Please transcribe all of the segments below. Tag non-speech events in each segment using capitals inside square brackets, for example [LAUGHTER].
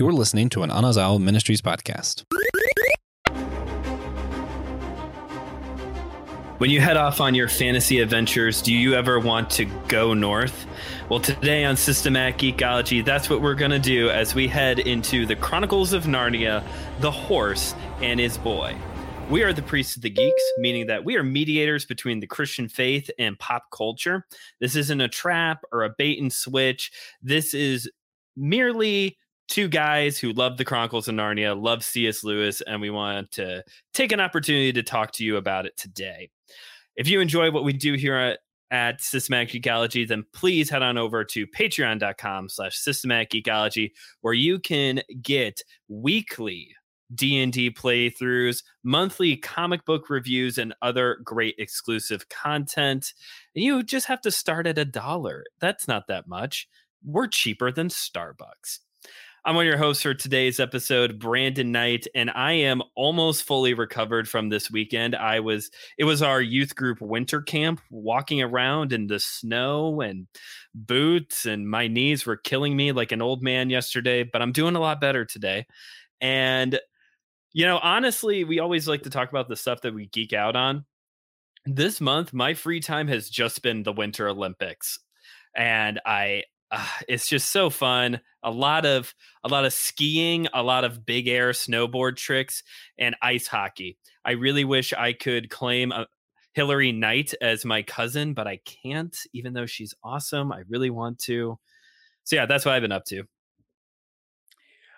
You're listening to an Anazao Ministries podcast. When you head off on your fantasy adventures, do you ever want to go north? Well, today on Systematic Geekology, that's what we're going to do as we head into the Chronicles of Narnia, the horse and his boy. We are the priests of the geeks, meaning that we are mediators between the Christian faith and pop culture. This isn't a trap or a bait and switch. This is merely two guys who love the Chronicles of Narnia, love C.S. Lewis, and we want to take an opportunity to talk to you about it today. If you enjoy what we do here at, at Systematic Geekology, then please head on over to patreon.com slash systematic geekology, where you can get weekly D&D playthroughs, monthly comic book reviews, and other great exclusive content. And you just have to start at a dollar. That's not that much. We're cheaper than Starbucks. I'm one of your hosts for today's episode, Brandon Knight, and I am almost fully recovered from this weekend. I was, it was our youth group winter camp, walking around in the snow and boots, and my knees were killing me like an old man yesterday, but I'm doing a lot better today. And, you know, honestly, we always like to talk about the stuff that we geek out on. This month, my free time has just been the Winter Olympics. And I uh, it's just so fun. A lot of a lot of skiing a lot of big air snowboard tricks and ice hockey. I really wish i could claim a, uh, hilary knight as my cousin but i can't even though she's awesome. I really want to. So yeah that's what i've been up to.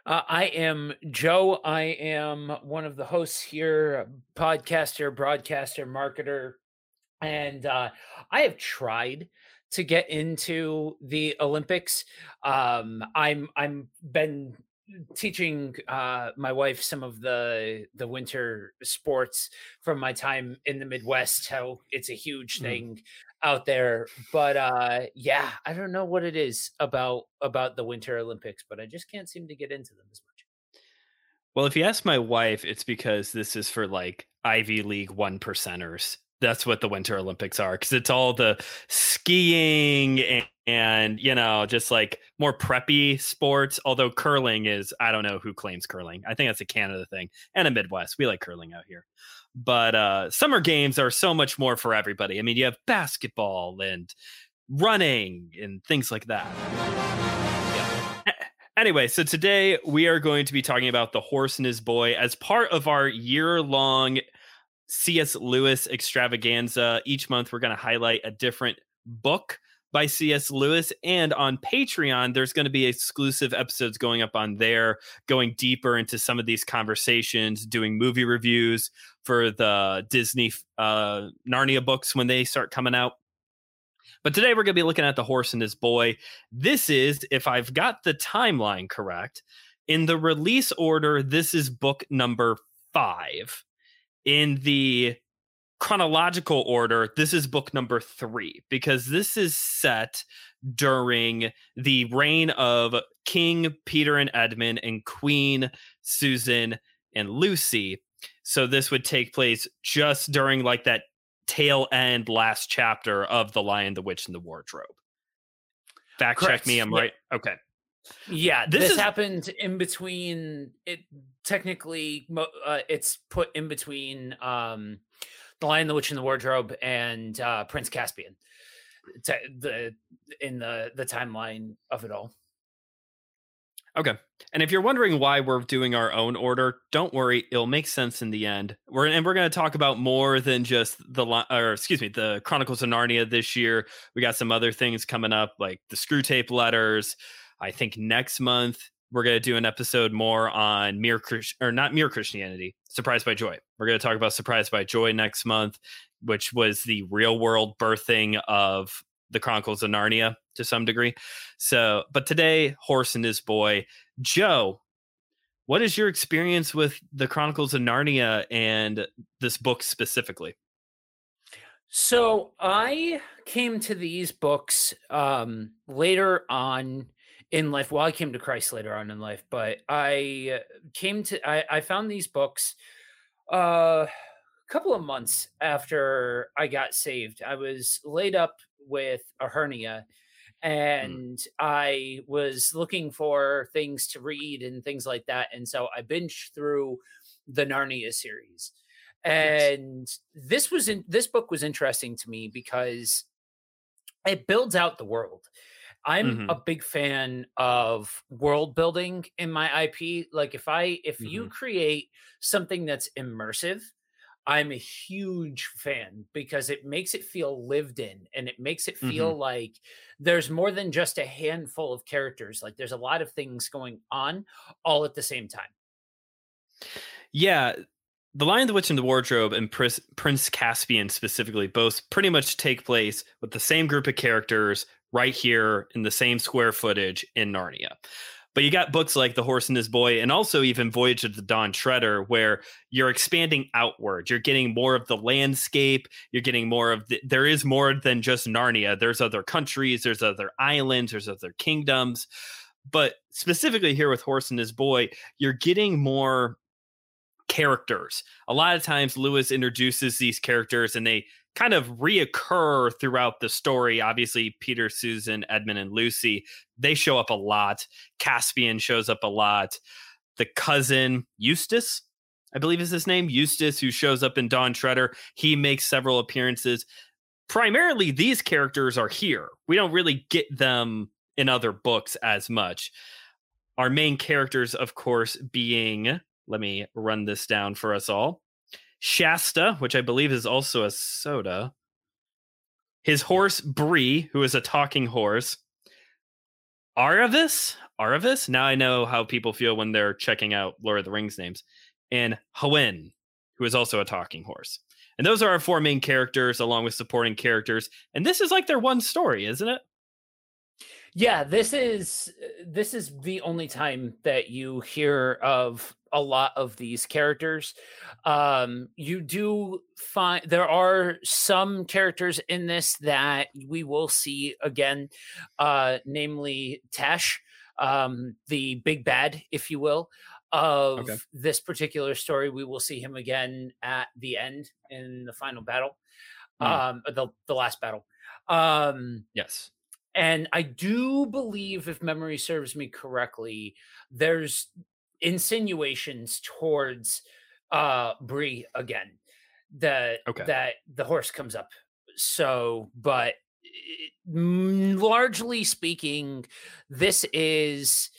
Uh, I am Joe. I am one of the hosts here, podcaster, broadcaster, marketer, and uh, I have tried to get into the Olympics. Um, I'm I'm been teaching uh, my wife some of the the winter sports from my time in the Midwest. How it's a huge mm. thing mm. out there, but uh, yeah, I don't know what it is about about the Winter Olympics, but I just can't seem to get into them as much. Well, if you ask my wife, it's because this is for like Ivy League one percenters that's what the Winter Olympics are because it's all the skiing and, and, you know just like more preppy sports. Although curling is, I don't know who claims curling. I think that's a Canada thing and a Midwest. We like curling out here, but uh, summer games are so much more for everybody. I mean, you have basketball and running and things like that. Anyway, so today we are going to be talking about The Horse and His Boy as part of our year long C.S. Lewis extravaganza. Each month, we're going to highlight a different book by C.S. Lewis. And on Patreon, there's going to be exclusive episodes going up on there, going deeper into some of these conversations, doing movie reviews for the Disney uh, Narnia books when they start coming out. But today we're going to be looking at The Horse and His Boy. This is, if I've got the timeline correct, in the release order, this is book number five in the chronological order, this is book number three because this is set during the reign of King Peter and Edmund and Queen Susan and Lucy. So this would take place just during like that tail end last chapter of The Lion, the Witch, and the Wardrobe. Fact Correct. check me, I'm yeah. right. Okay. Yeah, this, this is... happened in between. It technically uh, it's put in between um, the Lion, the Witch, and the Wardrobe and uh, Prince Caspian. the in the the timeline of it all. Okay. And if you're wondering why we're doing our own order, don't worry, it'll make sense in the end. We're and we're going to talk about more than just the or excuse me, the Chronicles of Narnia this year. We got some other things coming up like the Screwtape letters, I think next month we're going to do an episode more on mere or not mere Christianity, Surprised by Joy. We're going to talk about Surprised by Joy next month, which was the real world birthing of the Chronicles of Narnia to some degree. So, but today, Horse and his boy, Joe. What is your experience with the Chronicles of Narnia and this book specifically? So I came to these books um, later on in life. Well, I came to Christ later on in life, but I came to I, I found these books uh, a couple of months after I got saved. I was laid up with a hernia, and mm. I was looking for things to read and things like that. And so I binged through the Narnia series. And yes. this was in this book was interesting to me because it builds out the world. I'm mm-hmm. a big fan of world building in my IP. Like if I if mm-hmm. you create something that's immersive, I'm a huge fan because it makes it feel lived in and it makes it feel mm-hmm. like there's more than just a handful of characters. Like there's a lot of things going on all at the same time. Yeah. The Lion, the Witch, and the Wardrobe and Prince Caspian specifically both pretty much take place with the same group of characters right here in the same square footage in Narnia. But you got books like The Horse and His Boy and also even Voyage of the Dawn Treader, where you're expanding outward. You're getting more of the landscape. You're getting more of the, there is more than just Narnia. There's other countries, there's other islands, there's other kingdoms. But specifically here with Horse and His Boy, you're getting more characters. A lot of times Lewis introduces these characters and they kind of reoccur throughout the story. Obviously, Peter, Susan, Edmund, and Lucy, they show up a lot. Caspian shows up a lot. The cousin, Eustace, I believe is his name, Eustace, who shows up in Dawn Treader, he makes several appearances. Primarily, these characters are here. We don't really get them in other books as much. Our main characters, of course, being, let me run this down for us all Shasta, which I believe is also a soda. His horse Bree, who is a talking horse. Aravis, Aravis. Now I know how people feel when they're checking out Lord of the Rings names. And Hwin, who is also a talking horse. And those are our four main characters, along with supporting characters. And this is like their one story, isn't it? Yeah, this is uh, this is the only time that you hear of a lot of these characters. Um, you do find there are some characters in this that we will see again, uh, namely Tash, um, the big bad, if you will, of okay. this particular story. We will see him again at the end in the final battle, mm. um, the the last battle. Um, yes. And I do believe, if memory serves me correctly, there's insinuations towards uh Bree again. That okay. that the horse comes up. So, but largely speaking, this is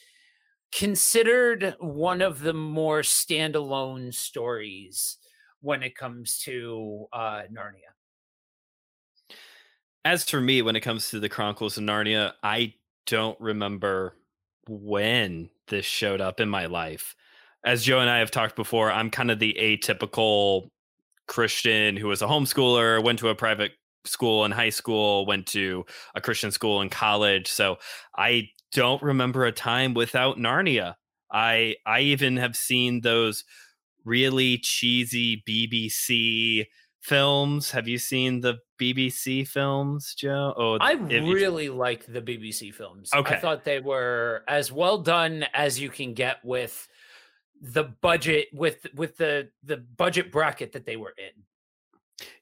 considered one of the more standalone stories when it comes to uh, Narnia. As for me, when it comes to the Chronicles of Narnia, I don't remember when this showed up in my life. As Joe and I have talked before, I'm kind of the atypical Christian who was a homeschooler, went to a private school in high school, went to a Christian school in college. So I don't remember a time without Narnia. I I even have seen those really cheesy BBC films. Have you seen the BBC films, Joe? Oh, I really like the BBC films. Okay. I thought they were as well done as you can get with the budget with with the the budget bracket that they were in.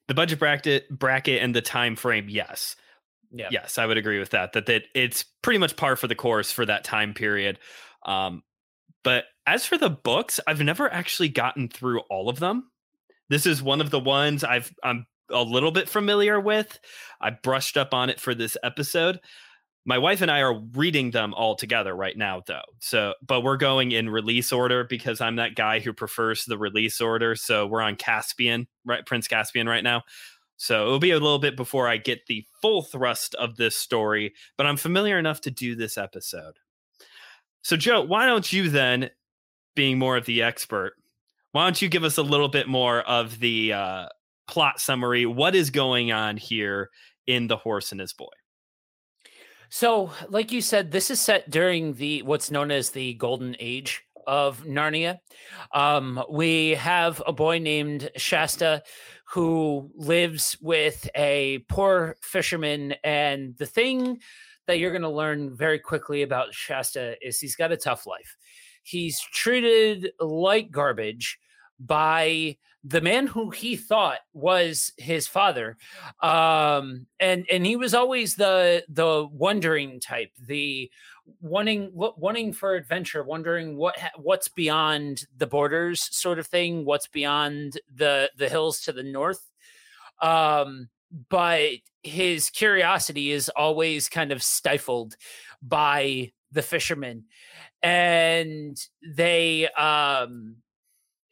The budget bracket bracket and the time frame, yes. Yeah. Yes, I would agree with that. That that it's pretty much par for the course for that time period. Um, but as for the books, I've never actually gotten through all of them. This is one of the ones I've I'm a little bit familiar with. I brushed up on it for this episode. My wife and I are reading them all together right now, though. So, but we're going in release order because I'm that guy who prefers the release order. So we're on Caspian, right? Prince Caspian right now. So it'll be a little bit before I get the full thrust of this story, but I'm familiar enough to do this episode. So, Joe, why don't you then, being more of the expert, why don't you give us a little bit more of the uh, plot summary? What is going on here in The Horse and His Boy? So, like you said, this is set during the what's known as the Golden Age of Narnia. Um, we have a boy named Shasta who lives with a poor fisherman, and the thing that you're going to learn very quickly about Shasta is he's got a tough life. He's treated like garbage by the man who he thought was his father um and and he was always the the wondering type the wanting wanting for adventure wondering what what's beyond the borders sort of thing what's beyond the the hills to the north um but his curiosity is always kind of stifled by the fishermen and they um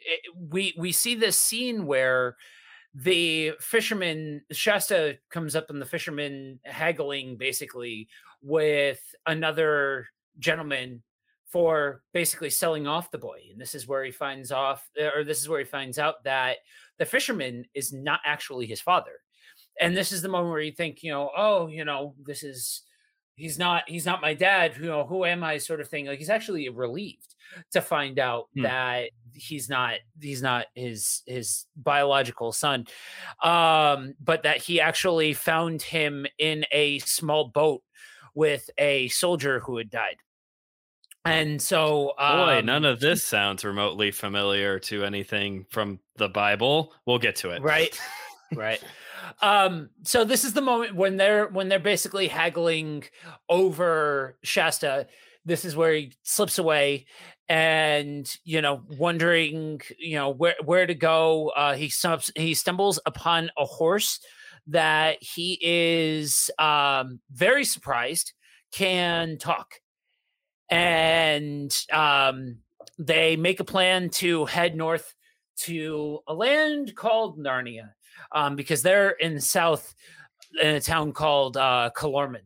it, we we see this scene where the fisherman Shasta comes up and the fisherman haggling basically with another gentleman for basically selling off the boy. And this is where he finds off eh, or this is where he finds out that the fisherman is not actually his father. And this is the moment where you think you know oh you know this is he's not he's not my dad you know who am i sort of thing like he's actually relieved to find out hmm. that he's not he's not his his biological son. Um but that he actually found him in a small boat with a soldier who had died. And so um, boy none of this sounds remotely familiar to anything from the bible. We'll get to it. Right [LAUGHS] right? Um so this is the moment when they're when they're basically haggling over shasta. This is where he slips away and you know wondering you know where where to go. Uh he stumbles he stumbles upon a horse that he is um very surprised can talk. And um they make a plan to head north to a land called Narnia um, because they're in the south in a town called uh, Calormen.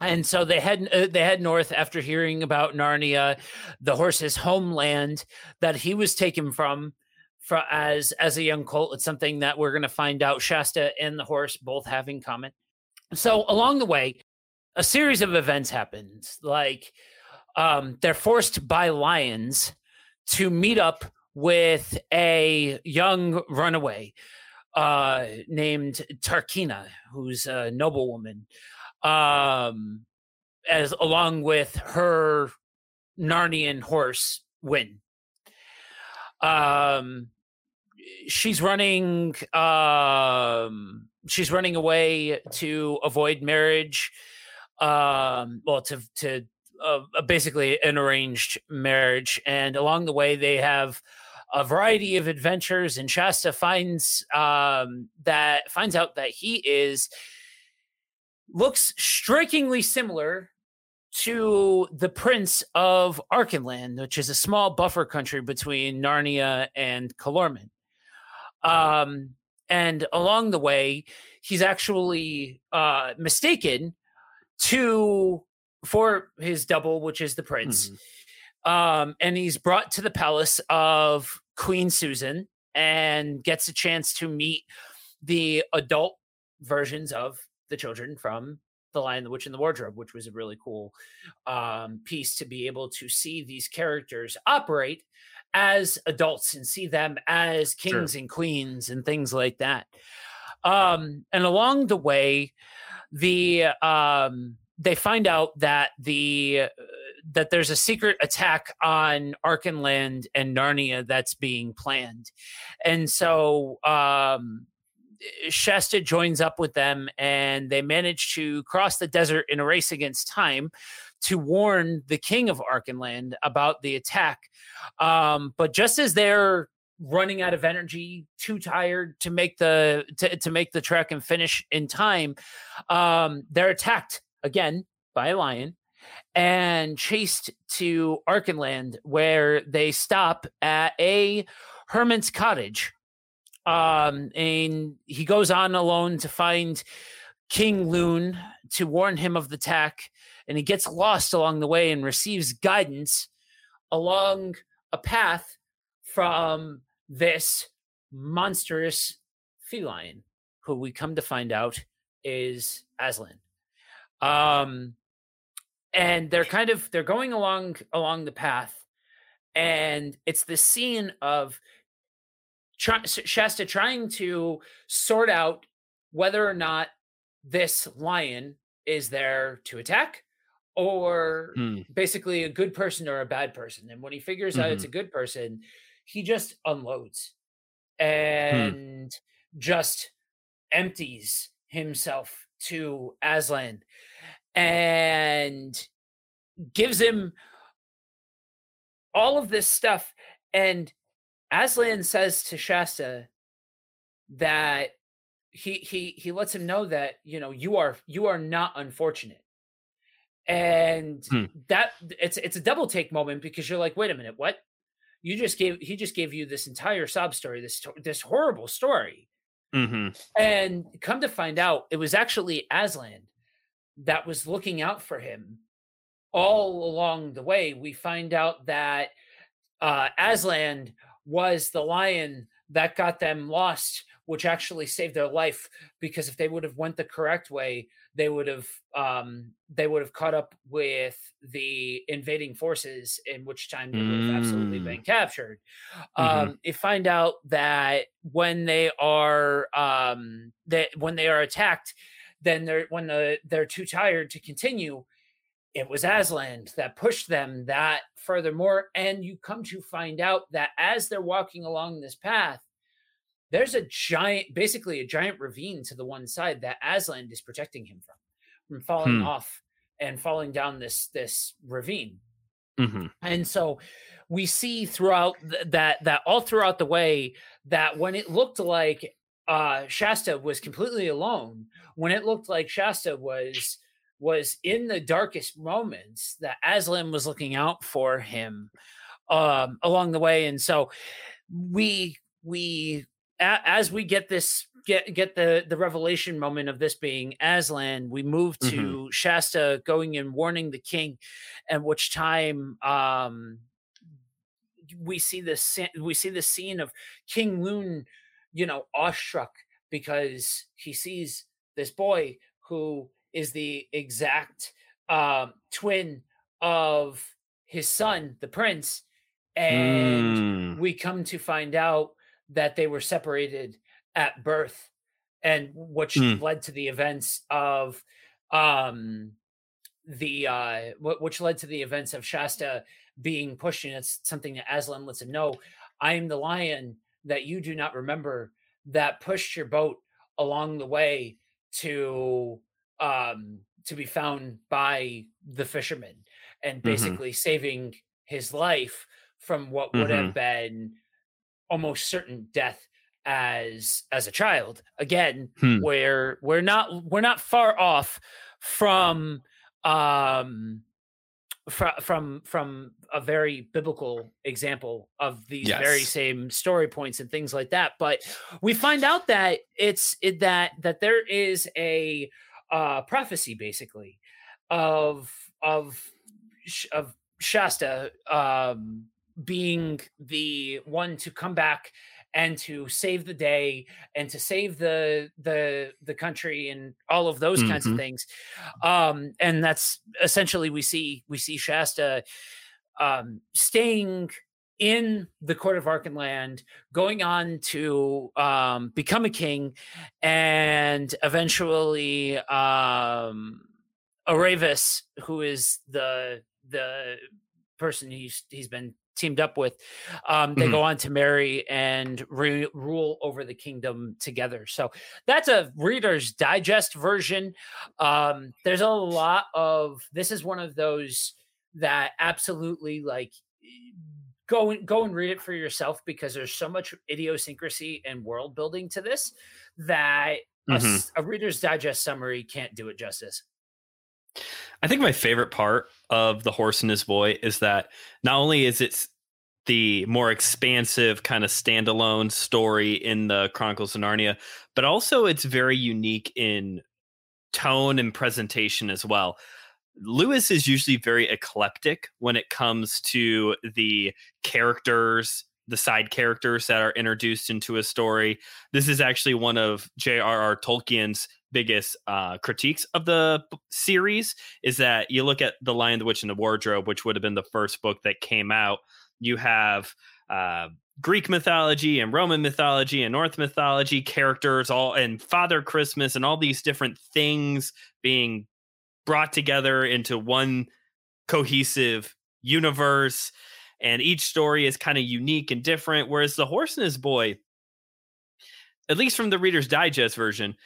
And so they head uh, they head north after hearing about Narnia, the horse's homeland that he was taken from, for, as as a young colt. It's something that we're going to find out Shasta and the horse both have in common. So along the way, a series of events happens. Like um, they're forced by lions to meet up with a young runaway uh, named Tarkheena, who's a noblewoman, um, as along with her Narnian horse Hwin. Um, she's running. Um, she's running away to avoid marriage. Um, well, to to uh, basically an arranged marriage, and along the way they have a variety of adventures, and Shasta finds um, that finds out that he is looks strikingly similar to the Prince of Archenland, which is a small buffer country between Narnia and Calormen. Um, and along the way, he's actually uh, mistaken to for his double, which is the prince. Mm-hmm. Um, and he's brought to the palace of Queen Susan and gets a chance to meet the adult versions of the children from the lion the witch and the wardrobe which was a really cool um, piece to be able to see these characters operate as adults and see them as kings sure. and queens and things like that um, and along the way the um, they find out that the uh, that there's a secret attack on Archenland and Narnia that's being planned. And so um, Shasta joins up with them and they manage to cross the desert in a race against time to warn the king of Archenland about the attack. Um, but just as they're running out of energy, too tired to make the to, to make the trek and finish in time, um, they're attacked again by a lion and chased to Archenland, where they stop at a hermit's cottage. Um, and he goes on alone to find King Lune to warn him of the attack, and he gets lost along the way and receives guidance along a path from this monstrous feline, who we come to find out is Aslan. Um, and they're kind of they're going along along the path and it's the scene of try, shasta trying to sort out whether or not this lion is there to attack or mm. basically a good person or a bad person and when he figures mm-hmm. out it's mm-hmm. a good person he just unloads and hmm. just empties himself to Aslan and gives him all of this stuff. And Aslan says to Shasta that he he he lets him know that you know you are you are not unfortunate and hmm. that it's it's a double take moment because you're like wait a minute what you just gave he just gave you this entire sob story this this horrible story mm-hmm. and come to find out it was actually aslan that was looking out for him all along the way we find out that uh aslan was the lion that got them lost which actually saved their life because if they would have went the correct way they would have um, they would have caught up with the invading forces in which time they would have absolutely been mm. captured mm-hmm. um, you find out that when they are um, that when they are attacked then they're when the they're too tired to continue it was Aslan that pushed them that furthermore and you come to find out that as they're walking along this path there's a giant, basically a giant ravine to the one side that Aslan is protecting him from, from falling hmm. off and falling down this this ravine. Mm-hmm. And so we see throughout th- that that all throughout the way that when it looked like uh, Shasta was completely alone, when it looked like Shasta was was in the darkest moments, that Aslan was looking out for him um, along the way, and so we we as we get this get get the the revelation moment of this being Aslan, we move to mm-hmm. Shasta going and warning the king, at which time um we see this we see the scene of King Lune, you know, awestruck because he sees this boy who is the exact uh, twin of his son, the prince, and mm. we come to find out that they were separated at birth and which mm. led to the events of um the uh which led to the events of Shasta being pushed and it's something that Aslan lets him know I am the lion that you do not remember that pushed your boat along the way to um to be found by the fisherman and mm-hmm. basically mm-hmm. saving his life from what would mm-hmm. have been almost certain death as as a child again hmm. where we're not we're not far off from um fr- from from a very biblical example of these yes. very same story points and things like that but we find out that it's it, that that there is a uh prophecy basically of of of Shasta um being the one to come back and to save the day and to save the the the country and all of those mm-hmm. kinds of mm-hmm. things um and that's essentially we see we see shasta um staying in the court of archenland going on to um become a king and eventually um Aravis, who is the the person he's he's been teamed up with, um, they mm-hmm. go on to marry and re- rule over the kingdom together. So that's a Reader's Digest version. Um, there's a lot of this is one of those that absolutely like go and go and read it for yourself because there's so much idiosyncrasy and world building to this that mm-hmm. a, a Reader's Digest summary can't do it justice. I think my favorite part of The Horse and His Boy is that not only is it the more expansive kind of standalone story in the Chronicles of Narnia, but also it's very unique in tone and presentation as well. Lewis is usually very eclectic when it comes to the characters, the side characters that are introduced into a story. This is actually one of J.R.R. Tolkien's biggest uh, critiques of the series is that you look at The Lion, the Witch, and the Wardrobe, which would have been the first book that came out. You have uh, Greek mythology and Roman mythology and Norse mythology characters, all and Father Christmas and all these different things being brought together into one cohesive universe and each story is kind of unique and different. Whereas the Horse and His Boy, at least from the Reader's Digest version,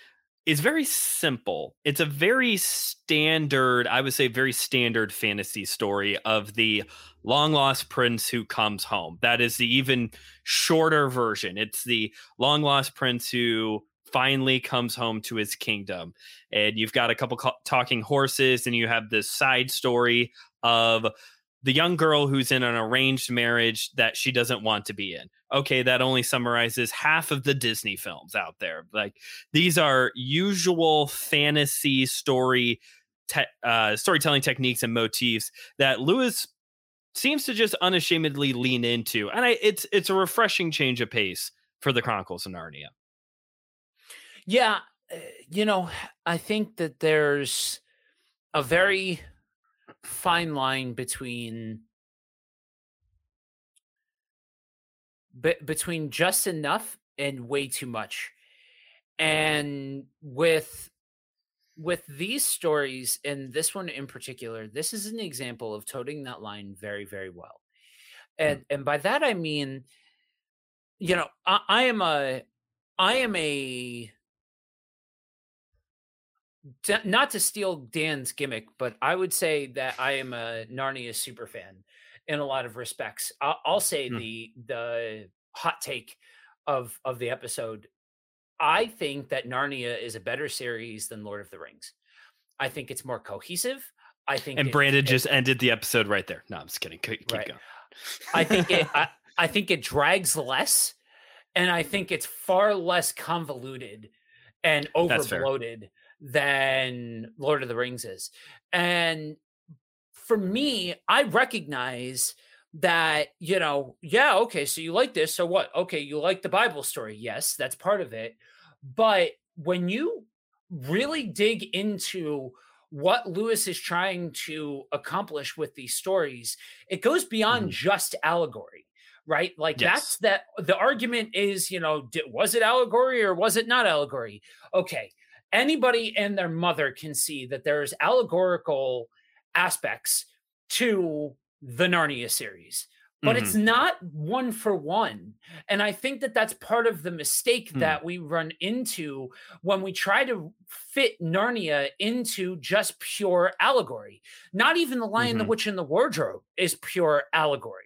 is very simple. It's a very standard, I would say, very standard fantasy story of the long lost prince who comes home. That is the even shorter version. It's the long lost prince who finally comes home to his kingdom. And you've got a couple talking horses, and you have this side story of the young girl who's in an arranged marriage that she doesn't want to be in. Okay, that only summarizes half of the Disney films out there. Like these are usual fantasy story te- uh, storytelling techniques and motifs that Lewis seems to just unashamedly lean into, and I, it's it's a refreshing change of pace for the Chronicles of Narnia. Yeah, eh, you know, I think that there's a very fine line between be, between just enough and way too much. And with with these stories and this one in particular, this is an example of toting that line very, very well. Hmm. And and by that I mean, you know, I, I am a I am a not to steal Dan's gimmick, but I would say that I am a Narnia super fan in a lot of respects. I'll, I'll say hmm. the the hot take of of the episode. I think that Narnia is a better series than Lord of the Rings. I think it's more cohesive. I think and it, Brandon it, just ended the episode right there. No, I'm just kidding. Keep, right. going. I think it. I, [LAUGHS] I think it drags less, and I think it's far less convoluted and overloaded than Lord of the Rings is. And for me, I recognize that, you know, yeah, okay, so you like this. So what? Okay, you like the Bible story. Yes, that's part of it. But when you really dig into what Lewis is trying to accomplish with these stories, it goes beyond mm. just allegory right? Like yes. that's that the argument is, you know, did, was it allegory or was it not allegory? Okay, anybody and their mother can see that there's allegorical aspects to the Narnia series but mm-hmm. it's not one for one. And I think that that's part of the mistake mm. that we run into when we try to fit Narnia into just pure allegory. Not even The Lion, mm-hmm. the Witch, and the Wardrobe is pure allegory.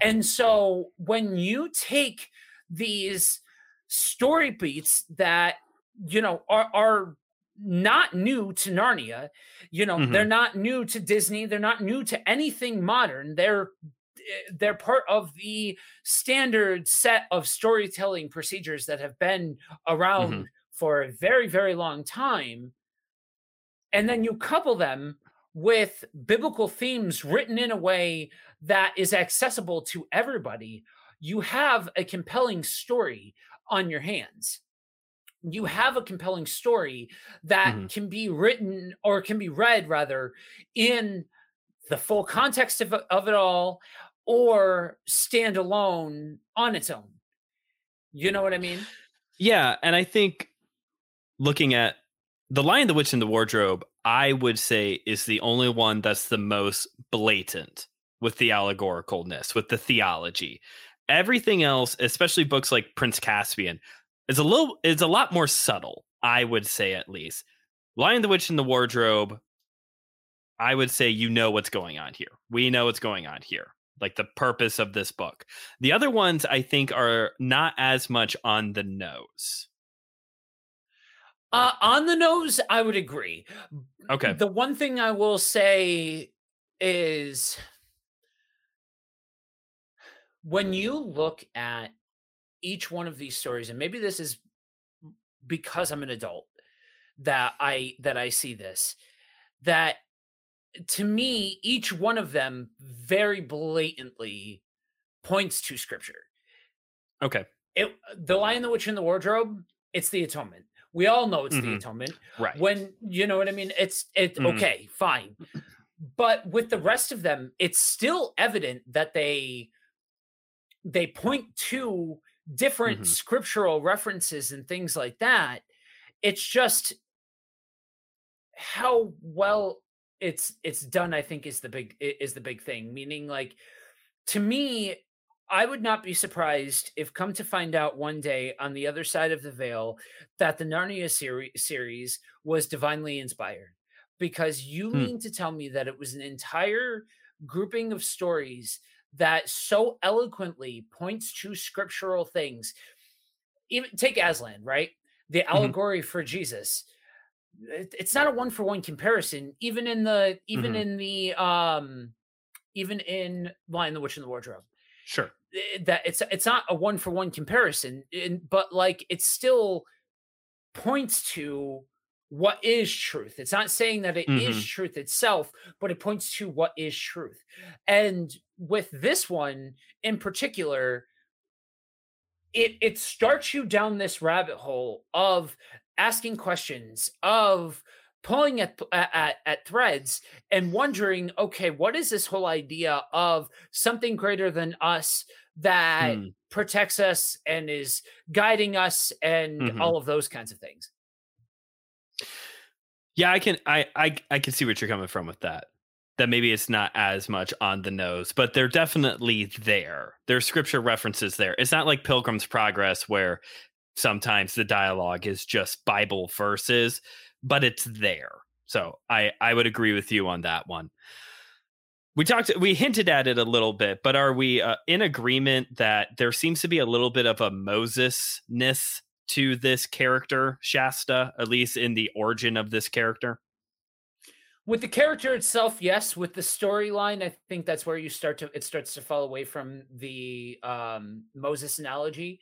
And so when you take these story beats that you know are are not new to Narnia. You know, mm-hmm. they're not new to Disney. They're not new to anything modern. They're eh, they're part of the standard set of storytelling procedures that have been around mm-hmm. for a very very long time. And then you couple them with biblical themes written in a way that is accessible to everybody. You have a compelling story on your hands you have a compelling story that mm-hmm. can be written or can be read rather in the full context of, of it all or stand alone on its own. You know what i mean? Yeah and i think looking at the lion the witch and the wardrobe i would say is the only one that's the most blatant with the allegoricalness with the theology. Everything else especially books like prince caspian is a little is a lot more subtle, I would say at least. Lion the Witch in the Wardrobe, I would say you know what's going on here. We know what's going on here. Like the purpose of this book. The other ones I think are not as much on the nose. Uh, on the nose, I would agree. Okay. The one thing I will say is when you look at each one of these stories and maybe this is because i'm an adult that i that i see this that to me each one of them very blatantly points to scripture. Okay. It the lion the witch and the wardrobe it's the atonement. We all know it's mm-hmm. the atonement. Right. When you know what i mean? It's it mm-hmm. okay fine. But with the rest of them it's still evident that they they point to different mm-hmm. scriptural references and things like that. It's just how well it's it's done i think is the big is the big thing meaning like to me, I would not be surprised if, come to find out one day on the other side of the veil, that the Narnia seri- series was divinely inspired. Because you Hmm. mean to tell me that it was an entire grouping of stories that so eloquently points to scriptural things. Even take Aslan, right? The allegory for Jesus. It- It's not a one for one comparison. Even in the even Mhm. in the um even in Lion the Witch and the Wardrobe Sure. eh, that it's it's not a one for one comparison in, but like it still points to what is truth it's not saying that it is Mhm. truth itself but it points to what is truth and with this one in particular it it starts you down this rabbit hole of asking questions of pulling at at, at threads and wondering okay what is this whole idea of something greater than us that Hmm. protects us and is guiding us and Mhm. all of those kinds of things Yeah, I can I, I I can see what you're coming from with that. That maybe it's not as much on the nose, but they're definitely there. There's scripture references there. It's not like Pilgrim's Progress where sometimes the dialogue is just Bible verses, but it's there. So I I would agree with you on that one. We talked we hinted at it a little bit, but are we uh, in agreement that there seems to be a little bit of a Moses-ness to this character, Shasta, at least in the origin of this character? With the character itself yes with the storyline i think that's where you start to it starts to fall away from the um moses analogy.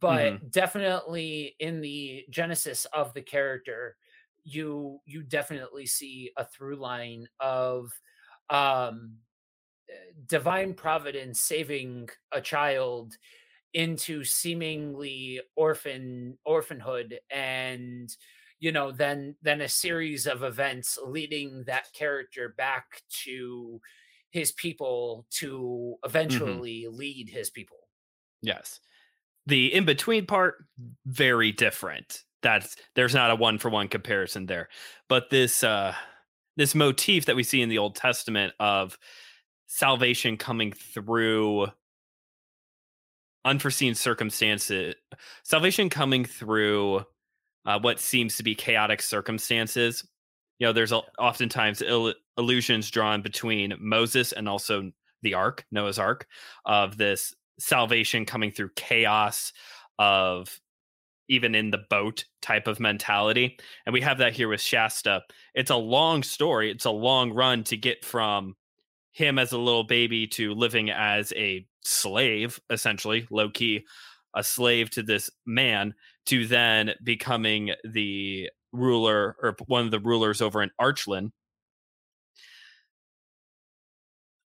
But definitely in the genesis of the character you you definitely see a through line of um divine providence saving a child into seemingly orphan orphanhood and you know then then a series of events leading that character back to his people to eventually lead his people Yes. The in between part, very different. That's there's not a one for one comparison there. But this uh this motif that we see in the Old Testament of salvation coming through unforeseen circumstances, salvation coming through uh, what seems to be chaotic circumstances. You know, there's a, oftentimes il- illusions drawn between Moses and also the Ark, Noah's Ark, of this salvation coming through chaos, of even in the boat type of mentality. And we have that here with Shasta. It's a long story, it's a long run to get from him as a little baby to living as a slave, essentially, low key, a slave to this man, to then becoming the ruler or one of the rulers over in Archland,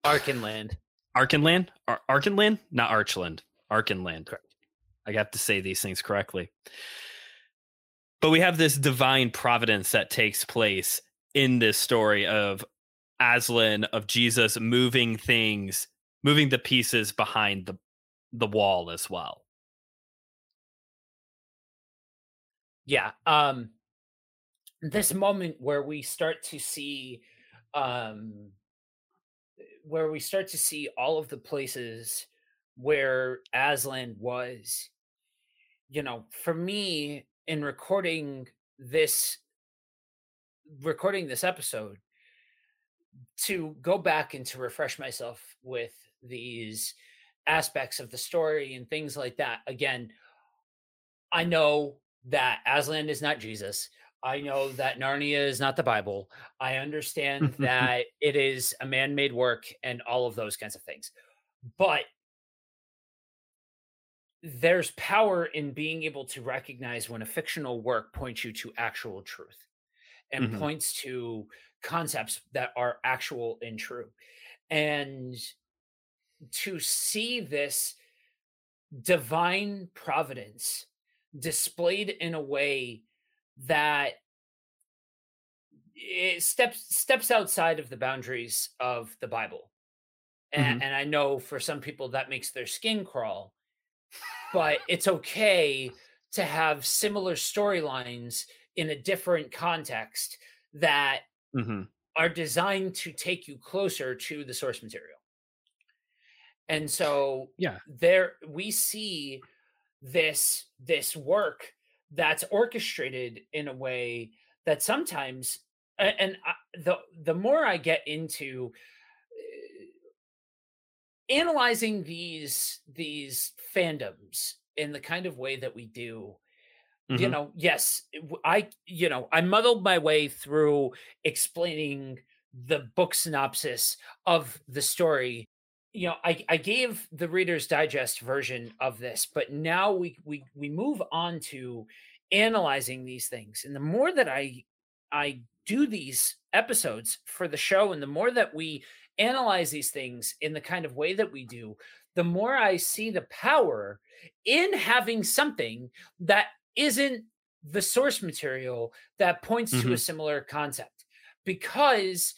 arkenland Arkenland, Ar- Arkenland, not Archland, Arkenland. Correct. I got to say these things correctly. But we have this divine providence that takes place in this story of Aslan, of Jesus moving things, moving the pieces behind the the wall as well. Yeah um this moment where we start to see um where we start to see all of the places where Aslan was you know for me in recording this recording this episode to go back and to refresh myself with these aspects of the story and things like that again i know that aslan is not jesus i know that narnia is not the bible i understand [LAUGHS] that it is a man-made work and all of those kinds of things but there's power in being able to recognize when a fictional work points you to actual truth and Mhm. points to concepts that are actual and true. And to see this divine providence displayed in a way that it steps steps outside of the boundaries of the Bible. And, and I know for some people that makes their skin crawl, but it's okay to have similar storylines in a different context that hmm are designed to take you closer to the source material. And so Yeah. there we see this this work that's orchestrated in a way that sometimes and I, the the more I get into uh, analyzing these these fandoms in the kind of way that we do you Mhm. know yes i you know i muddled my way through explaining the book synopsis of the story you know i i gave the reader's digest version of this but now we we we move on to analyzing these things. And the more that i i do these episodes for the show and the more that we analyze these things in the kind of way that we do the more i see the power in having something that isn't the source material that points to a mm-hmm. similar concept. Because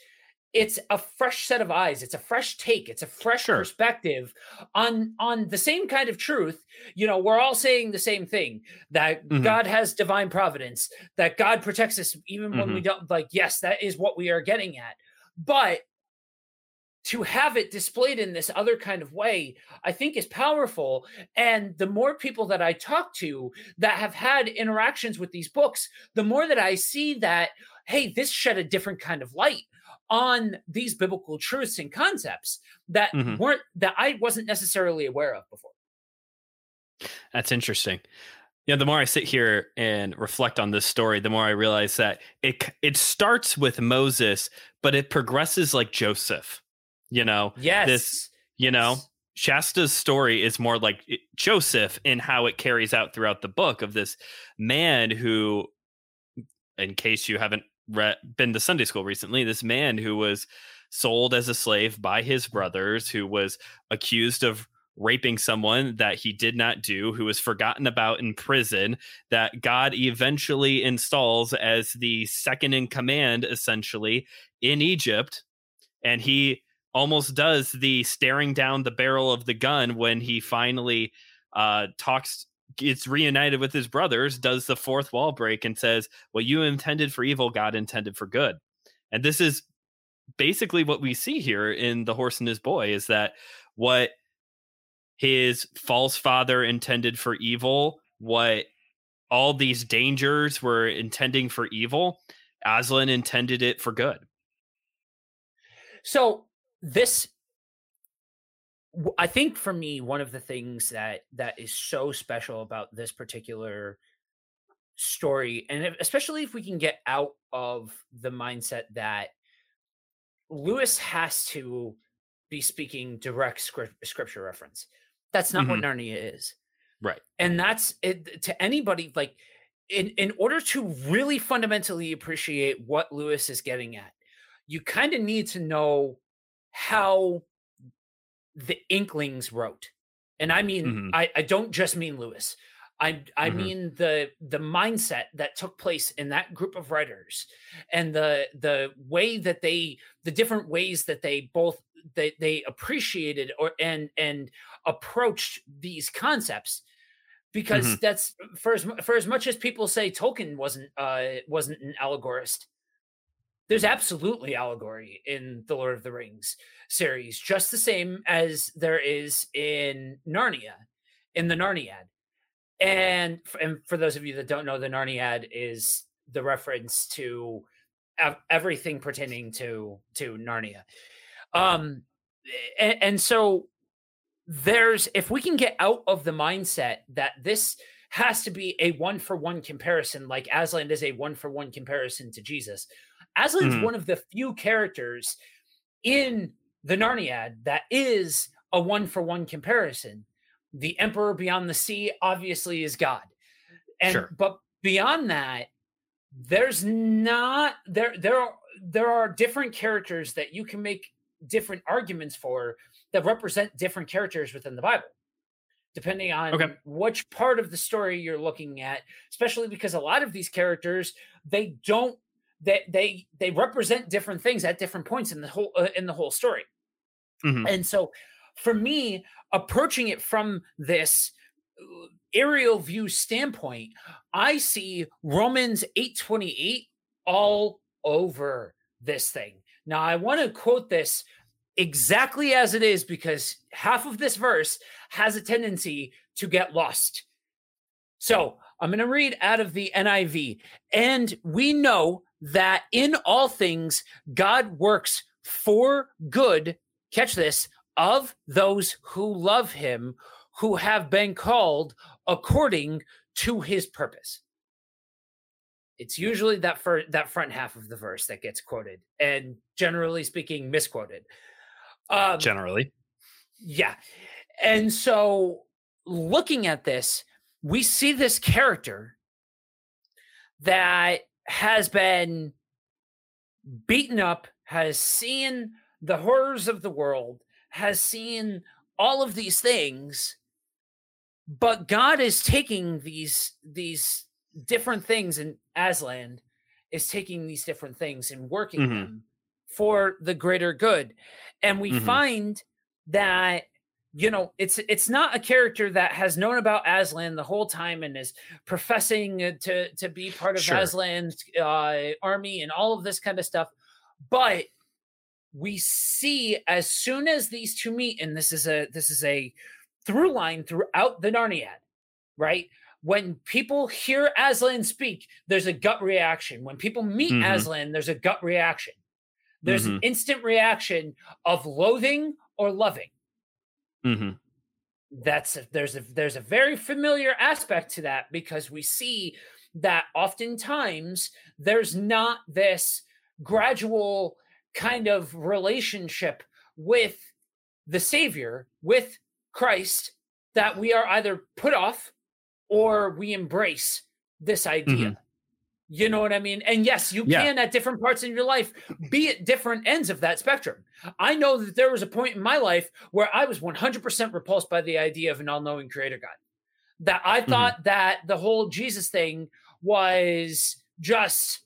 it's a fresh set of eyes it's a fresh take it's a fresh Sure. perspective on on the same kind of truth. You know we're all saying the same thing that Mhm. god has divine providence that god protects us even when we don't like yes that is what we are getting at. But to have it displayed in this other kind of way i think is powerful. And the more people that i talk to that have had interactions with these books the more that i see that hey this shed a different kind of light on these biblical truths and concepts that Mhm. weren't that i wasn't necessarily aware of before That's interesting. Yeah, the more I sit here and reflect on this story, the more I realize that it it starts with Moses, but it progresses like Joseph. You know, yes you know, Shasta's story is more like Joseph in how it carries out throughout the book of this man who, in case you haven't re- been to Sunday school recently, this man who was sold as a slave by his brothers, who was accused of raping someone that he did not do, who was forgotten about in prison, that God eventually installs as the second in command, essentially, in Egypt. And he almost does the staring down the barrel of the gun when he finally uh, talks, gets reunited with his brothers, does the fourth wall break, and says, What you intended for evil, God intended for good. And this is basically what we see here in The Horse and His Boy is that what his false father intended for evil, what all these dangers were intending for evil, Aslan intended it for good. So this I think for me one of the things that that is so special about this particular story and if- especially if we can get out of the mindset that Lewis has to be speaking direct script, scripture reference. That's not what mm-hmm. Narnia is. Right. And that's it to anybody like in in order to really fundamentally appreciate what Lewis is getting at, you kind of need to know how the Inklings wrote. And I mean, Mhm. I, I don't just mean Lewis. I I Mhm. mean the the mindset that took place in that group of writers and the the way that they the different ways that they both they they appreciated or and and approached these concepts because that's for as for as much as people say Tolkien wasn't uh wasn't an allegorist there's absolutely allegory in the Lord of the Rings series just the same as there is in Narnia in the Narniad. And and for those of you that don't know the Narniad is the reference to everything pertaining to to Narnia. Um and, and so there's if we can get out of the mindset that this has to be a one for one comparison like aslan is a one for one comparison to jesus aslan's Mhm. one of the few characters in the narniad that is a one for one comparison the emperor beyond the sea obviously is god and Sure. but beyond that there's not there there are there are different characters that you can make different arguments for that represent different characters within the bible depending on Okay. which part of the story you're looking at especially because a lot of these characters they don't they they they represent different things at different points in the whole uh, in the whole story Mhm. and so for me approaching it from this uh, aerial view standpoint i see romans 828 all over this thing now i want to quote this exactly as it is because half of this verse has a tendency to get lost. So I'm going to read out of the NIV. And we know that in all things, God works for good, catch this, of those who love him, who have been called according to his purpose. It's usually that for that front half of the verse that gets quoted, and generally speaking, misquoted. Um, generally, yeah. And so, looking at this, we see this character that has been beaten up, has seen the horrors of the world, has seen all of these things, but God is taking these these different things and Aslan is taking these different things and working mm-hmm. them for the greater good. And we mm-hmm. find that you know it's it's not a character that has known about Aslan the whole time and is professing to to be part of sure. Aslan's uh, army and all of this kind of stuff but we see as soon as these two meet and this is a this is a through line throughout the Narniad right when people hear Aslan speak there's a gut reaction when people meet mm-hmm. Aslan there's a gut reaction there's mm-hmm. an instant reaction of loathing or loving Mm-hmm. That's a, there's a there's a very familiar aspect to that because we see that oftentimes there's not this gradual kind of relationship with the Savior, with Christ, that we are either put off or we embrace this idea. Mm-hmm. You know what I mean? And yes, you yeah. can at different parts in your life be at different ends of that spectrum. I know that there was a point in my life where I was 100% repulsed by the idea of an all knowing creator God. That I mm-hmm. thought mm-hmm. that the whole Jesus thing was just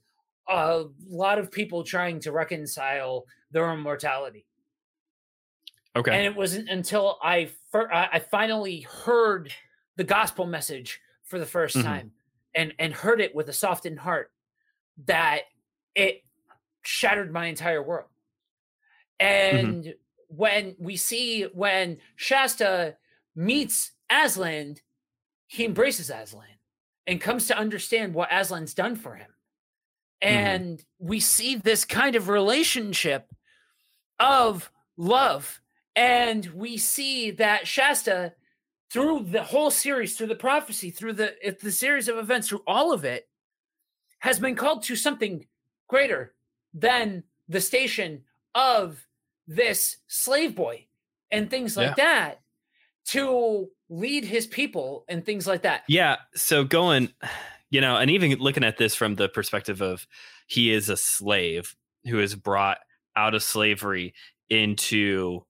a lot of people trying to reconcile their immortality. Okay. And it wasn't until I fir- I finally heard the gospel message for the 1st mm-hmm. time and and heard it with a softened heart that it shattered my entire world mm-hmm. and mm-hmm. when we see when shasta meets aslan he embraces aslan and comes to understand what aslan's done for him mm-hmm. and mm-hmm. we see this kind of relationship of love and we see that shasta through the whole series, through the prophecy, through the the series of events, through all of it, has been called to something greater than the station of this slave boy and things like yeah. that to lead his people and things like that. Yeah. So going, you know, and even looking at this from the perspective of he is a slave who is brought out of slavery into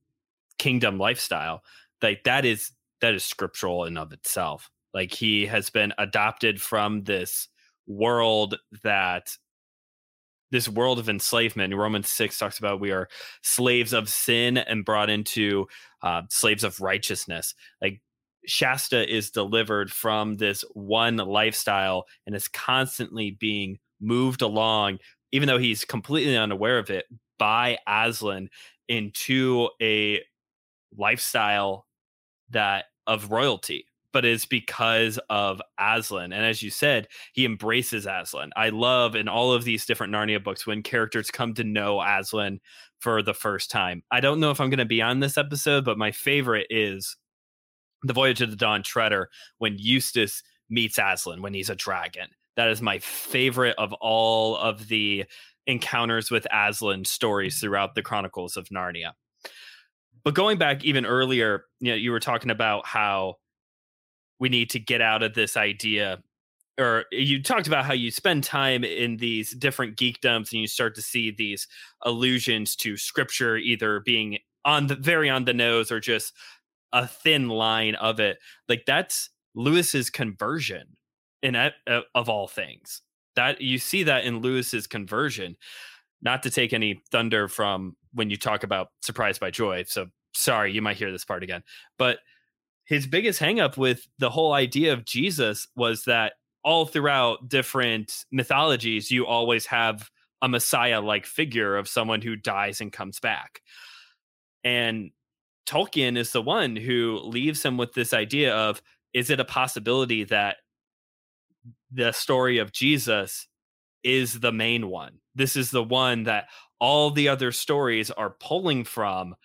kingdom lifestyle, like that is that is scriptural in of itself. Like he has been adopted from this world that this world of enslavement. Romans 6 talks about we are slaves of sin and brought into uh, slaves of righteousness. Like Shasta is delivered from this one lifestyle and is constantly being moved along, even though he's completely unaware of it, by Aslan into a lifestyle that of royalty, but it's because of Aslan. And as you said, he embraces Aslan. I love in all of these different Narnia books when characters come to know Aslan for the first time. I don't know if I'm going to be on this episode, but my favorite is the Voyage of the Dawn Treader when Eustace meets Aslan when he's a dragon. That is my favorite of all of the encounters with Aslan stories throughout the Chronicles of Narnia. But going back even earlier, you know, you were talking about how we need to get out of this idea or you talked about how you spend time in these different geekdoms and you start to see these allusions to scripture either being on the very on the nose or just a thin line of it. Like that's lewis's conversion in uh, of all things. That you see that in lewis's conversion not to take any thunder from when you talk about surprised by joy. So sorry, you might hear this part again. But his biggest hangup with the whole idea of Jesus was that all throughout different mythologies, you always have a Messiah like figure of someone who dies and comes back. And Tolkien is the one who leaves him with this idea of is it a possibility that the story of Jesus is the main one? This is the one that all the other stories are pulling from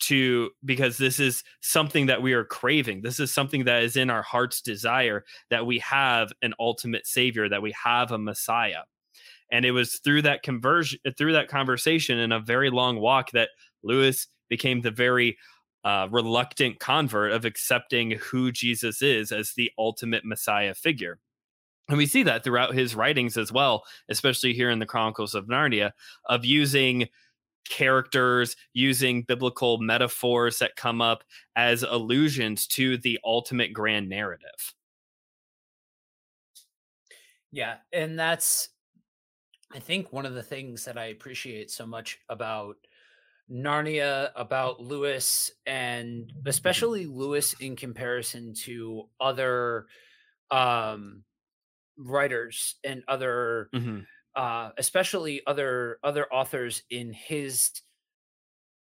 to because this is something that we are craving. This is something that is in our heart's desire that we have an ultimate savior, that we have a Messiah. And it was through that conversion, through that conversation and a very long walk that Lewis became the very uh, reluctant convert of accepting who Jesus is as the ultimate Messiah figure. And we see that throughout his writings as well, especially here in the Chronicles of Narnia, of using characters, using biblical metaphors that come up as allusions to the ultimate grand narrative. Yeah. And that's, I think, one of the things that I appreciate so much about Narnia, about Lewis, and especially Lewis in comparison to other um, writers and other mm-hmm. uh, especially other other authors in his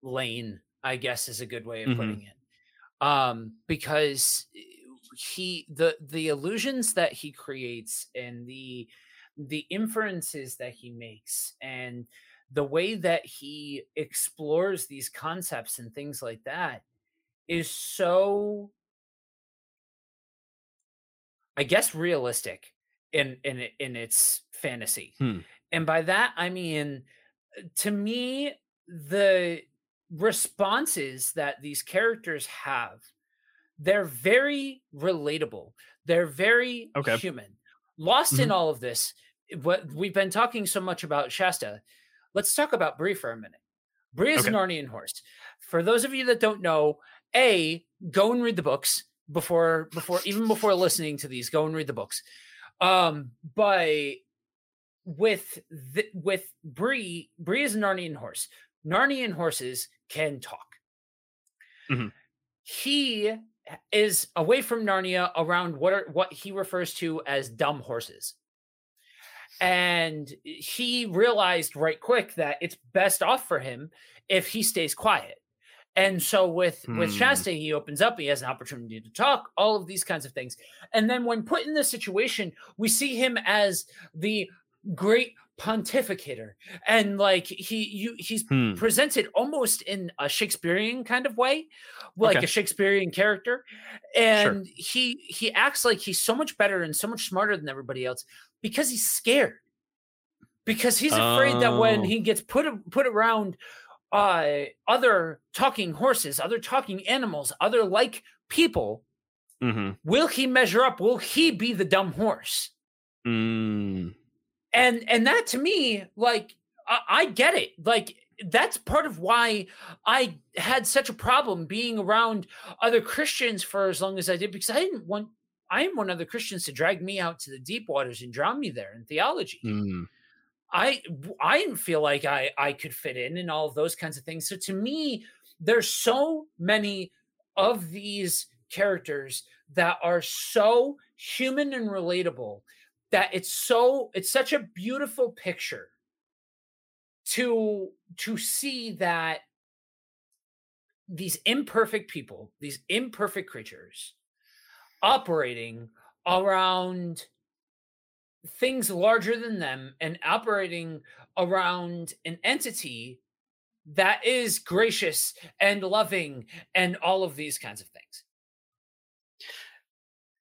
lane i guess is a good way of mm-hmm. putting it um because eh, he the the illusions that he creates and the the inferences that he makes and the way that he explores these concepts and things like that is so i guess realistic in in in its fantasy. Hmm. And by that I mean to me the responses that these characters have they're very relatable. They're very okay. human. Lost mm-hmm. in all of this, what we've been talking so much about Shasta. Let's talk about Bree for a minute. Bree is okay. an Narnian horse. For those of you that don't know, a go and read the books before before even before listening to these. Go and read the books. Um, but with the, with Bree, Bree is a Narnian horse. Narnian horses can talk. Mm-hmm. He is away from Narnia around what are what he refers to as dumb horses. And he realized right quick that it's best off for him if he stays quiet. And so with hmm. with Shasta, he opens up, he has an opportunity to talk, all of these kinds of things. And then when put in this situation, we see him as the great pontificator and like he you he's hmm. presented almost in a shakespearean kind of way like okay. a shakespearean character and sure. he he acts like he's so much better and so much smarter than everybody else because he's scared because he's afraid oh. that when oh. he gets put put around uh, other talking horses, other talking animals, other like people, mm-hmm. will he measure up? Will he be the dumb horse? Mm. And and that to me, like I, I get it. Like that's part of why I had such a problem being around other Christians for as long as I did because I didn't want I didn't want other Christians to drag me out to the deep waters and drown me there in theology. Mm. I I didn't feel like I I could fit in and all of those kinds of things. So to me, there's so many of these characters that are so human and relatable that it's so it's such a beautiful picture to to see that these imperfect people, these imperfect creatures operating around things larger than them and operating around an entity that is gracious and loving and all of these kinds of things.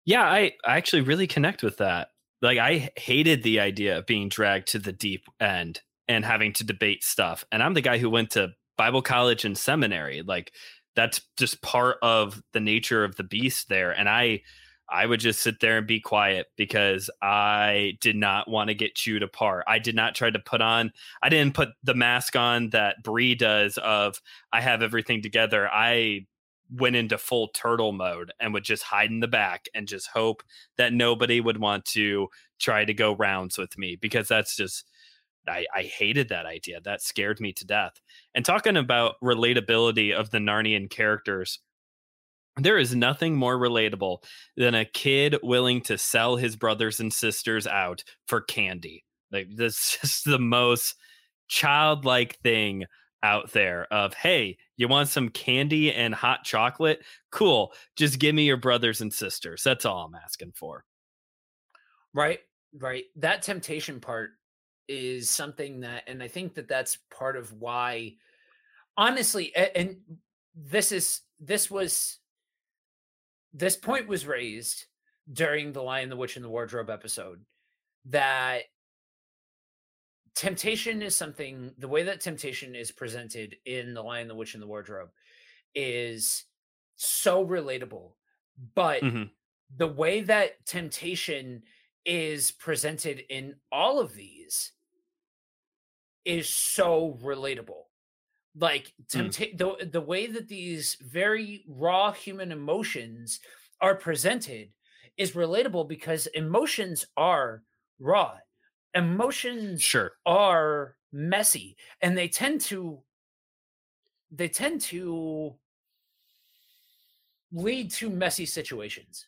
Yeah, I, I actually really connect with that. Like I hated the idea of being dragged to the deep end and having to debate stuff. And I'm the guy who went to Bible college and seminary. Like that's just part of the nature of the beast there. And I I would just sit there and be quiet because I did not want to get chewed apart. I did not try to put on, I didn't put the mask on that Bree does of I have everything together. I went into full turtle mode and would just hide in the back and just hope that nobody would want to try to go rounds with me because that's just I, I hated that idea. That scared me to death. And talking about relatability of the Narnian characters, there is nothing more relatable than a kid willing to sell his brothers and sisters out for candy. Like that's [LAUGHS] just the most childlike thing out there of hey you want some candy and hot chocolate? Cool. Just give me your brothers and sisters. That's all i'm asking for. Right right. That temptation part is something that and i think that that's part of why honestly and this is this was this point was raised during the lion the witch and the wardrobe episode that temptation is something the way that temptation is presented in the lion the witch and the wardrobe is so relatable but mm-hmm. the way that temptation is presented in all of these is so relatable like tempta- mm. the the way that these very raw human emotions are presented is relatable because emotions are raw. Emotions sure. are messy and they tend to they tend to lead to messy situations.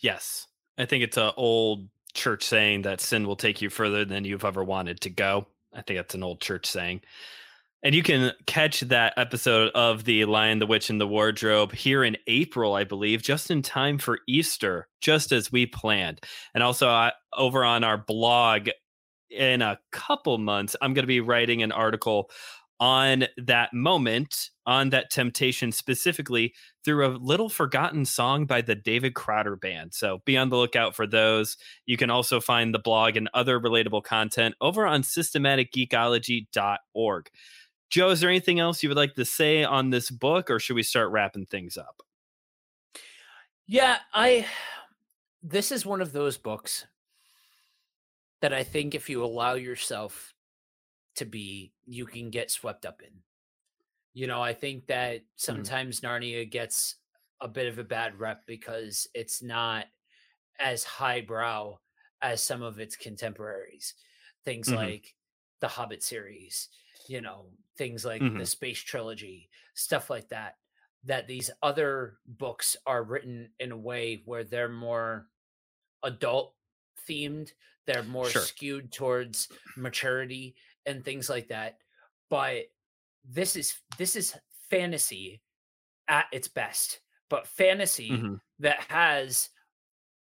Yes. I think it's an old church saying that sin will take you further than you've ever wanted to go. I think that's an old church saying and you can catch that episode of The Lion, the Witch, and the Wardrobe here in April, I believe, just in time for Easter, just as we planned. And also uh, over on our blog in a couple months, I'm going to be writing an article on that moment, on that temptation specifically through a little forgotten song by the David Crowder Band. So be on the lookout for those. You can also find the blog and other relatable content over on systematicgeekology.org. Joe, is there anything else you would like to say on this book, or should we start wrapping things up? Yeah, I. [SIGHS] This is one of those books that I think if you allow yourself to be, you can get swept up in. You know, I think that mm-hmm. sometimes mm-hmm. Narnia gets a bit of a bad rep because it's not as highbrow as some of its contemporaries. Things mm-hmm. like the Hobbit series, you know, things like mm-hmm. the space trilogy, stuff like that, that these other books are written in a way where they're more adult themed, they're more sure. skewed towards maturity and things like that. But this is this is fantasy at its best, but fantasy mm-hmm. that has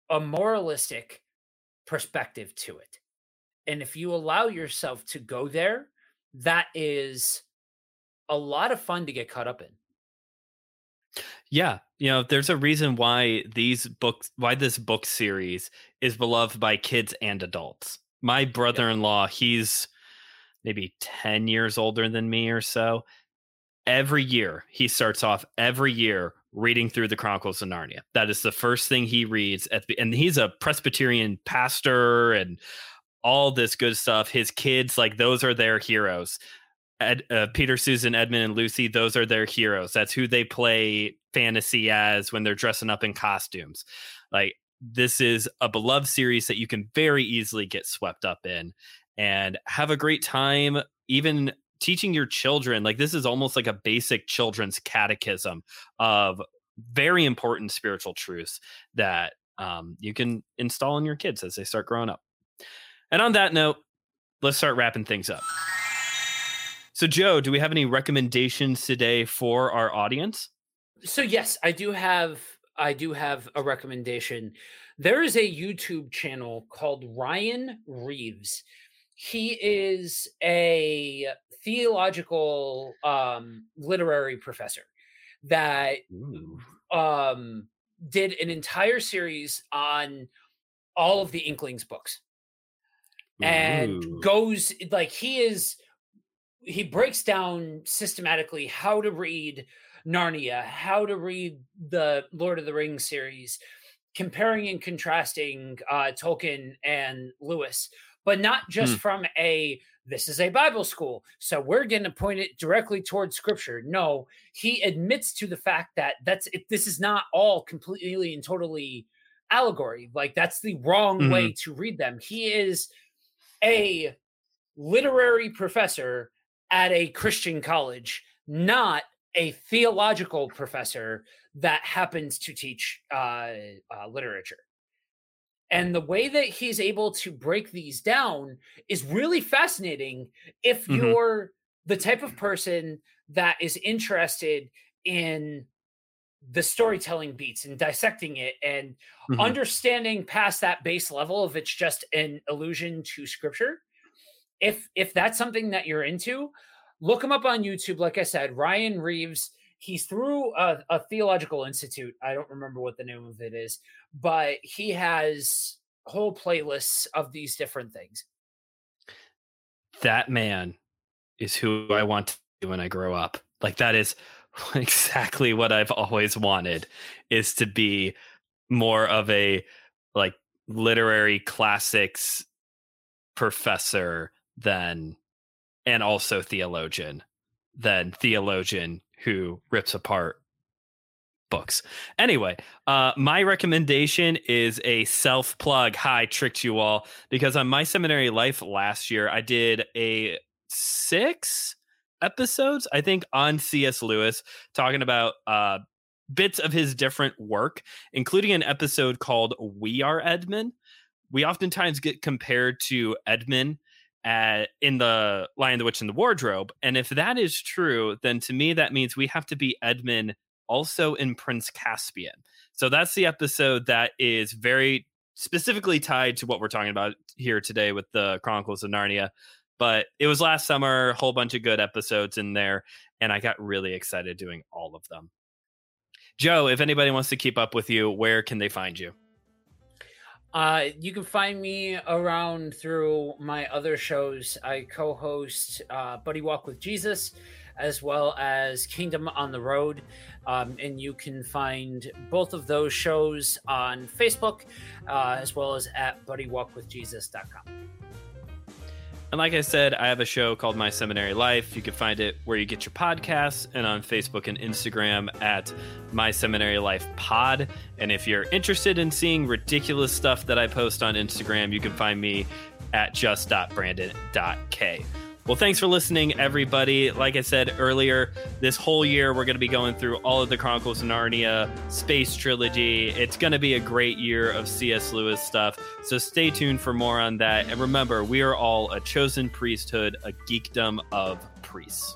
a moralistic perspective to it. And if you allow yourself to go there, that is a lot of fun to get caught up in. Yeah, you know, there's a reason why these books, why this book series is beloved by kids and adults. My brother-in-law, he's maybe 10 years older than me or so. Every year, he starts off every year reading through the Chronicles of Narnia. That is the first thing he reads at the, and he's a Presbyterian pastor and all this good stuff. His kids, like those are their heroes. Ed, uh, Peter, Susan, Edmund, and Lucy, those are their heroes. That's who they play fantasy as when they're dressing up in costumes. Like this is a beloved series that you can very easily get swept up in and have a great time. Even teaching your children, like this is almost like a basic children's catechism of very important spiritual truths that um, you can install in your kids as they start growing up. And on that note, let's start wrapping things up. So, Joe, do we have any recommendations today for our audience? So, yes, I do have. I do have a recommendation. There is a YouTube channel called Ryan Reeves. He is a theological um, literary professor that um, did an entire series on all of the Inklings books and Ooh. goes like he is he breaks down systematically how to read Narnia, how to read the Lord of the Rings series, comparing and contrasting uh, Tolkien and Lewis, but not just hmm. from a this is a Bible school, so we're going to point it directly towards Scripture. No, he admits to the fact that that's it, this is not all completely and totally allegory. Like that's the wrong mm-hmm. way to read them. He is a literary professor at a Christian college, not a theological professor that happens to teach uh, uh, literature. And the way that he's able to break these down is really fascinating if mm-hmm. you're the type of person that is interested in the storytelling beats and dissecting it and mm-hmm. understanding past that base level if it's just an allusion to scripture. If if that's something that you're into look him up on youtube. Like i said ryan reeves he's through a, a theological institute. I don't remember what the name of it is but he has whole playlists of these different things. That man is who i want to be when i grow up. Like that is [LAUGHS] exactly what I've always wanted is to be more of a like literary classics professor than and also theologian than theologian who rips apart books. Anyway, uh, my recommendation is a self plug. Hi, tricked you all because on my seminary life last year, I did a six episodes, I think, on C.S. Lewis, talking about uh, bits of his different work, including an episode called We Are Edmund. We oftentimes get compared to Edmund in the Lion, the Witch, and the Wardrobe. And if that is true, then to me, that means we have to be Edmund also in Prince Caspian. So that's the episode that is very specifically tied to what we're talking about here today with the Chronicles of Narnia. But it was last summer, a whole bunch of good episodes in there, and I got really excited doing all of them. Joe, if anybody wants to keep up with you, where can they find you? Uh, you can find me around through my other shows. I co host uh, Buddy Walk with Jesus as well as Kingdom on the Road. Um, and you can find both of those shows on Facebook uh, as well as at buddywalkwithjesus.com. And like I said, I have a show called My Seminary Life. You can find it where you get your podcasts and on Facebook and Instagram at My Seminary Life Pod. And if you're interested in seeing ridiculous stuff that I post on Instagram, you can find me at just.brandon.k. Well, thanks for listening, everybody. Like I said earlier, this whole year we're going to be going through all of the Chronicles of Narnia space trilogy. It's going to be a great year of C.S. Lewis stuff. So stay tuned for more on that. And remember, we are all a chosen priesthood, a geekdom of priests.